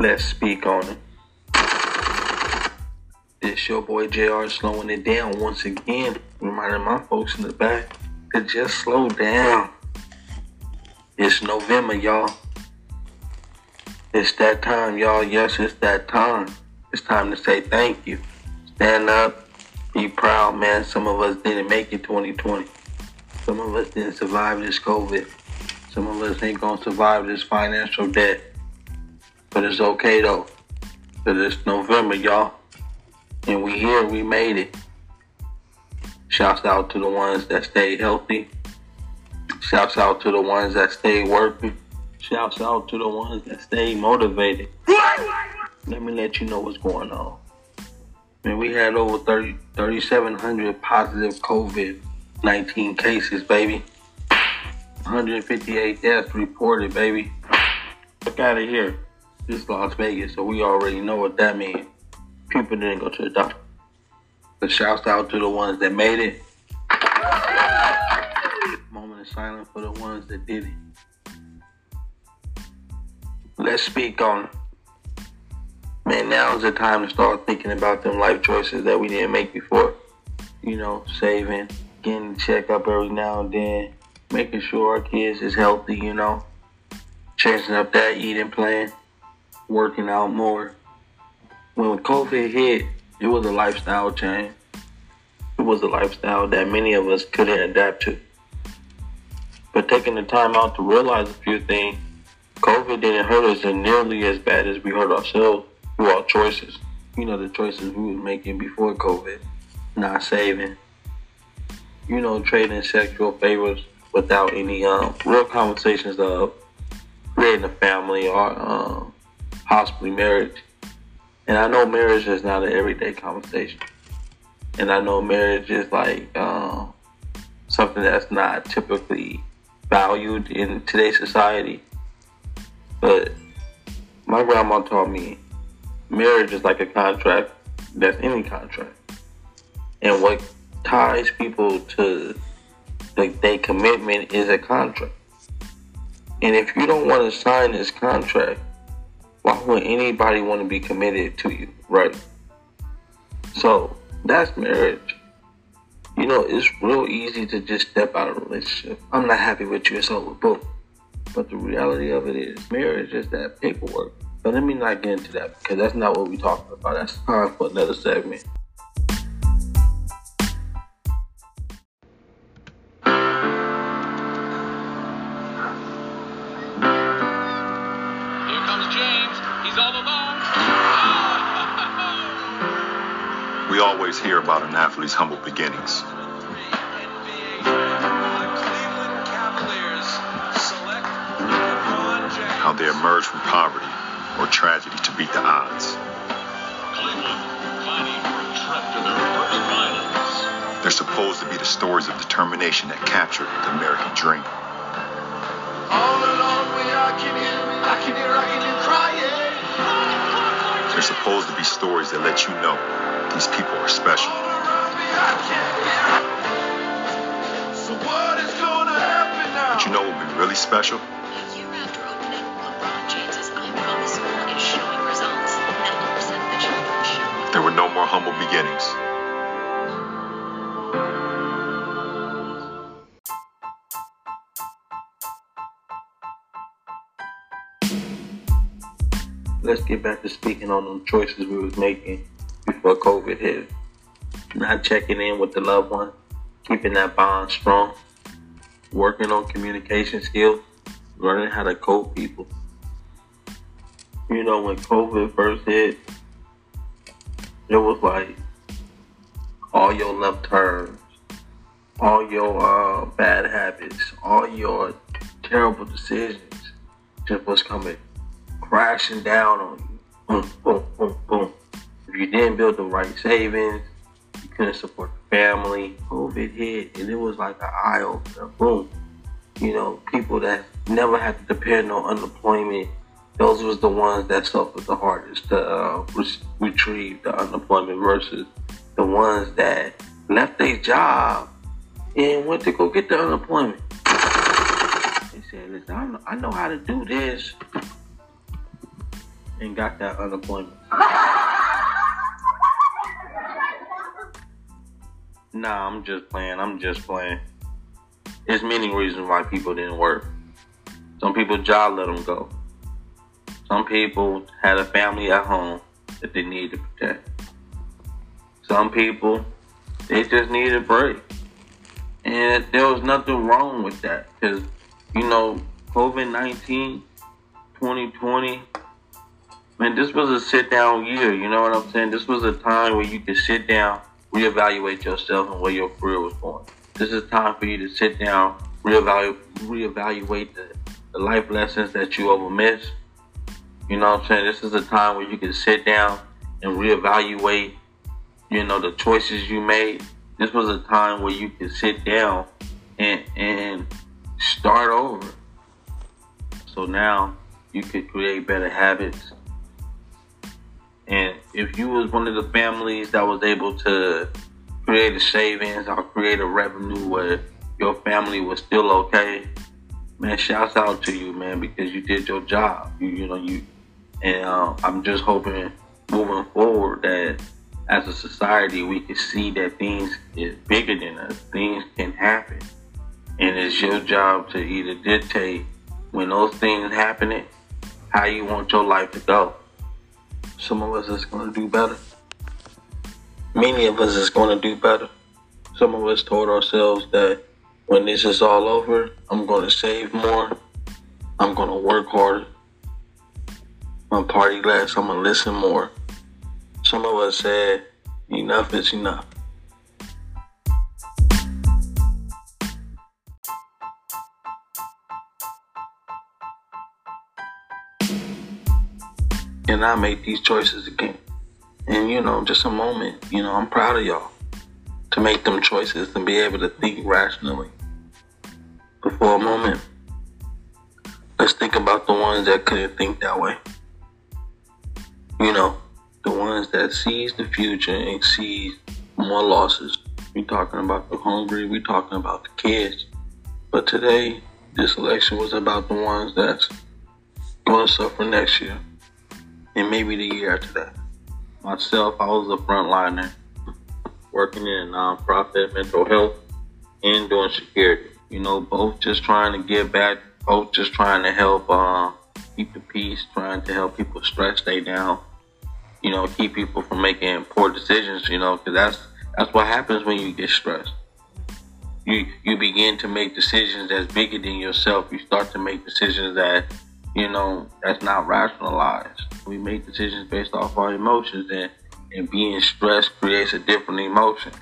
Let's speak on it. It's your boy JR slowing it down once again, reminding my folks in the back to just slow down. It's November, y'all. It's that time, y'all. Yes, it's that time. It's time to say thank you. Stand up. Be proud, man. Some of us didn't make it 2020. Some of us didn't survive this COVID. Some of us ain't gonna survive this financial debt. But it's okay though. Cause it's November, y'all. And we here, we made it. Shouts out to the ones that stay healthy. Shouts out to the ones that stay working. Shouts out to the ones that stay motivated. Let me let you know what's going on. Man, we had over 30, 3,700 positive COVID 19 cases, baby. 158 deaths reported, baby. Look out of here. This Las Vegas, so we already know what that means. People didn't go to the doctor. But shouts out to the ones that made it. Moment of silence for the ones that didn't. Let's speak on. Man, now is the time to start thinking about them life choices that we didn't make before. You know, saving, getting check up every now and then, making sure our kids is healthy, you know, changing up that eating plan, working out more. When COVID hit, it was a lifestyle change. It was a lifestyle that many of us couldn't adapt to. But taking the time out to realize a few things, COVID didn't hurt us nearly as bad as we hurt ourselves through our choices. You know, the choices we were making before COVID, not saving, you know, trading sexual favors without any um, real conversations of creating a family or um, possibly marriage. And I know marriage is not an everyday conversation. And I know marriage is like um, something that's not typically valued in today's society. But my grandma taught me marriage is like a contract that's any contract. And what ties people to like their commitment is a contract. And if you don't want to sign this contract, would anybody want to be committed to you, right? So that's marriage. You know, it's real easy to just step out of a relationship. I'm not happy with you, it's over, boom. But the reality of it is, marriage is that paperwork. But let me not get into that because that's not what we're talking about. That's time for another segment. How they emerge from poverty or tragedy to beat the odds. Cleveland fighting for a trip to their first finals. They're supposed to be the stories of determination that captured the American dream. All alone when I can hear, I can hear, I can hear crying. They're supposed to be stories that let you know these people are special. All around me I can hear. So what is gonna happen now? But you know what would be really special? Were no more humble beginnings. Let's get back to speaking on them choices we was making before COVID hit. Not checking in with the loved one, keeping that bond strong, working on communication skills, learning how to cope people. You know, when COVID first hit, it was like all your left turns, all your uh, bad habits, all your terrible decisions just was coming crashing down on you. Boom, boom, boom, boom. If you didn't build the right savings, you couldn't support the family. COVID hit, and it was like an eye opener. Boom. You know, people that never had to depend on unemployment, those was the ones that suffered the hardest to uh, re- retrieve the unemployment versus the ones that left their job and went to go get the unemployment. They said, listen, I know, I know how to do this. and got that unemployment. Nah, I'm just playing. I'm just playing. There's many reasons why people didn't work. Some people job let them go. Some people had a family at home that they needed to protect. Some people, they just needed a break. And there was nothing wrong with that because, you know, COVID 19, 2020, man, this was a sit down year. You know what I'm saying? This was a time where you could sit down, reevaluate yourself and where your career was going. This is time for you to sit down, reevaluate, reevaluate the, the life lessons that you over missed. You know what I'm saying? This is a time where you can sit down and reevaluate, you know, the choices you made. This was a time where you could sit down and and start over. So now you could create better habits. And if you was one of the families that was able to create a savings or create a revenue where your family was still okay, man, shouts out to you, man, because you did your job. You you know you, and uh, I'm just hoping moving forward that as a society we can see that things is bigger than us. Things can happen, and it's your job to either dictate when those things happening how you want your life to go. Some of us is gonna do better. Many of us is gonna do better. Some of us told ourselves that when this is all over, I'm gonna save more. I'm gonna work harder. Gonna party less. I'm gonna listen more. Some of us said, enough is enough. And I made these choices again. And you know, just a moment, you know, I'm proud of y'all to make them choices and be able to think rationally. But for a moment, let's think about the ones that couldn't think that way. You know, the ones that sees the future and sees more losses. We talking about the hungry, we talking about the kids. But today, this election was about the ones that's going to suffer next year and maybe the year after that. Myself, I was a frontliner working in a nonprofit mental health and doing security. You know, both just trying to give back, both just trying to help uh, keep the peace, trying to help people stress stay down. You know, keep people from making poor decisions. You know, because that's that's what happens when you get stressed. You you begin to make decisions that's bigger than yourself. You start to make decisions that you know that's not rationalized. We make decisions based off our emotions, and and being stressed creates a different emotion.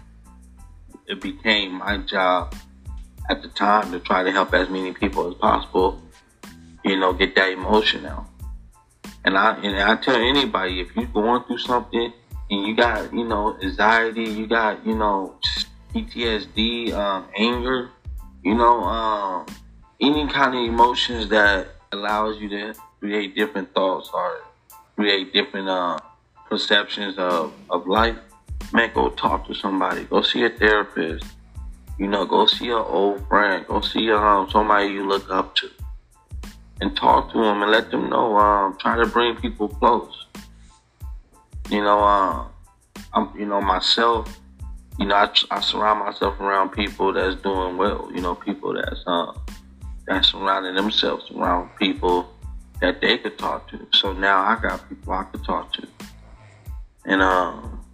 It became my job at the time to try to help as many people as possible, you know, get that emotion out. And I and I tell anybody if you're going through something and you got, you know, anxiety, you got, you know, PTSD, um, anger, you know, um, any kind of emotions that allows you to create different thoughts or create different uh, perceptions of, of life, man, go talk to somebody. Go see a therapist. You know, go see an old friend. Go see um, somebody you look up to. And talk to them and let them know. Um, try to bring people close. You know, uh, I'm, you know, myself, you know, I, I surround myself around people that's doing well. You know, people that's uh, that's surrounding themselves around people that they could talk to. So now I got people I could talk to. And um,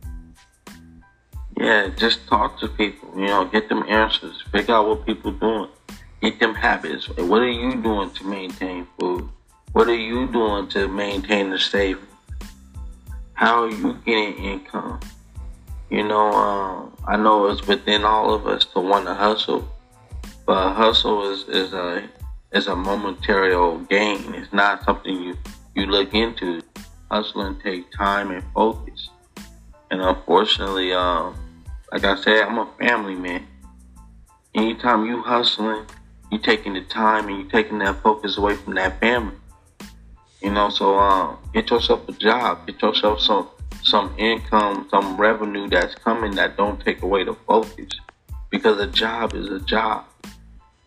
yeah, just talk to people. You know, get them answers. Figure out what people doing. Get them habits. What are you doing to maintain food? What are you doing to maintain the savings? How are you getting income? You know, um, I know it's within all of us to want to hustle, but hustle is, is a is a momentary gain. It's not something you you look into. Hustling takes time and focus, and unfortunately, um, like I said, I'm a family man. Anytime you hustling, you taking the time and you taking that focus away from that family. You know, so um, get yourself a job, get yourself some some income, some revenue that's coming that don't take away the focus, because a job is a job.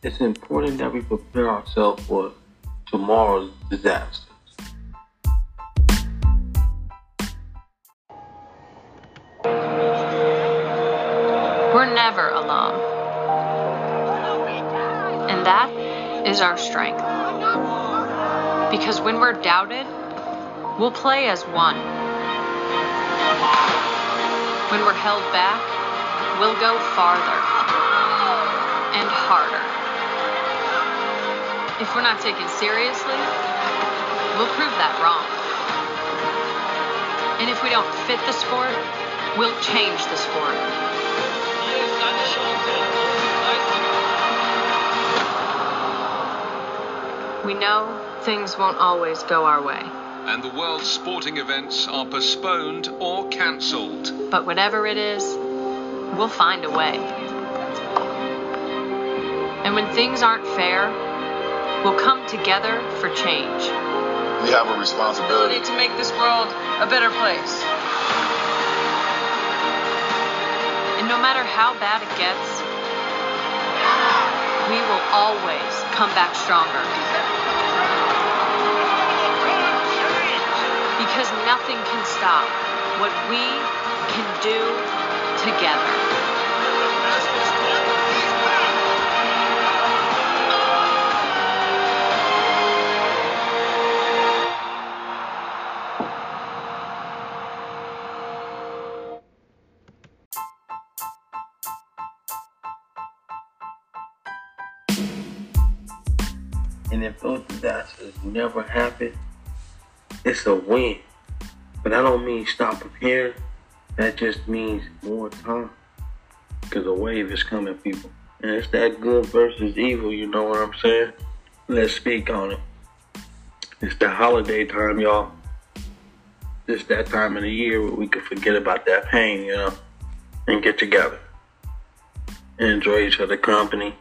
It's important that we prepare ourselves for tomorrow's disasters. Is our strength. Because when we're doubted, we'll play as one. When we're held back, we'll go farther and harder. If we're not taken seriously, we'll prove that wrong. And if we don't fit the sport, we'll change the sport. We know things won't always go our way, And the world's sporting events are postponed or cancelled. but whatever it is, we'll find a way. And when things aren't fair, we'll come together for change. We have a responsibility. to make this world a better place. And no matter how bad it gets, we will always come back stronger. Because nothing can stop what we can do together. And if those disasters never happen, it's a win. But I don't mean stop preparing. That just means more time. Because a wave is coming, people. And it's that good versus evil, you know what I'm saying? Let's speak on it. It's the holiday time, y'all. It's that time of the year where we can forget about that pain, you know, and get together. Enjoy each other company.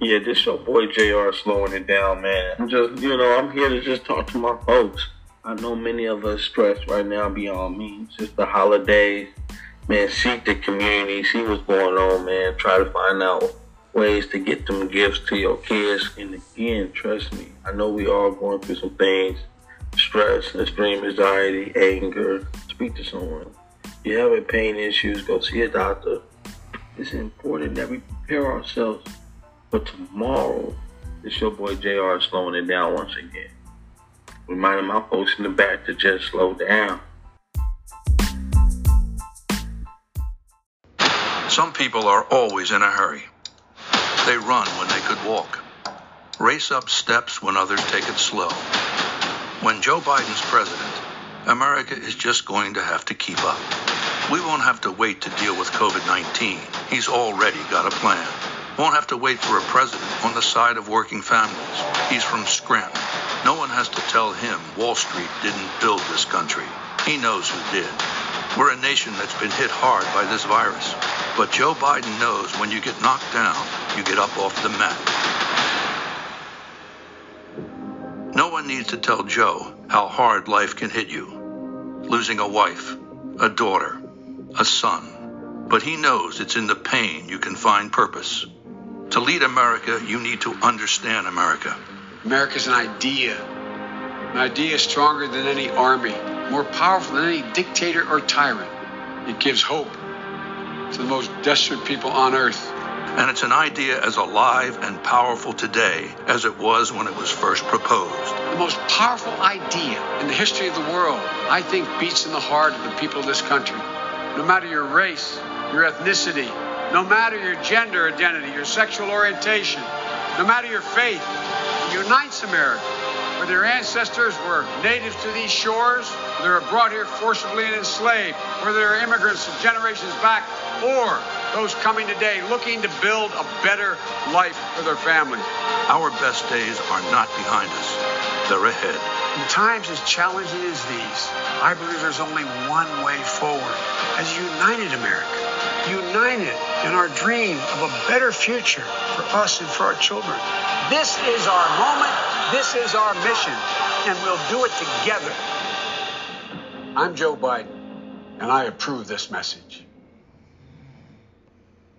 Yeah, this your boy JR slowing it down, man. I'm just, you know, I'm here to just talk to my folks. I know many of us stressed right now beyond me. It's just the holidays. Man, seek the community, see what's going on, man. Try to find out ways to get them gifts to your kids. And again, trust me, I know we all going through some things. Stress, extreme anxiety, anger. Speak to someone. If you having pain issues, go see a doctor. It's important that we prepare ourselves but tomorrow, it's your boy JR slowing it down once again. Reminding my folks in the back to just slow down. Some people are always in a hurry. They run when they could walk, race up steps when others take it slow. When Joe Biden's president, America is just going to have to keep up. We won't have to wait to deal with COVID 19. He's already got a plan. Won't have to wait for a president on the side of working families. He's from Scranton. No one has to tell him Wall Street didn't build this country. He knows who did. We're a nation that's been hit hard by this virus. But Joe Biden knows when you get knocked down, you get up off the mat. No one needs to tell Joe how hard life can hit you. Losing a wife, a daughter, a son. But he knows it's in the pain you can find purpose. To lead America, you need to understand America. America's an idea. An idea stronger than any army, more powerful than any dictator or tyrant. It gives hope to the most desperate people on earth. And it's an idea as alive and powerful today as it was when it was first proposed. The most powerful idea in the history of the world, I think, beats in the heart of the people of this country. No matter your race, your ethnicity, no matter your gender identity, your sexual orientation, no matter your faith, unites America. Whether your ancestors were natives to these shores, they were brought here forcibly and enslaved, whether they're immigrants from generations back, or those coming today looking to build a better life for their families. Our best days are not behind us, they're ahead. In times as challenging as these, I believe there's only one way forward. As united America, united in our dream of a better future for us and for our children. This is our moment. This is our mission. And we'll do it together. I'm Joe Biden, and I approve this message.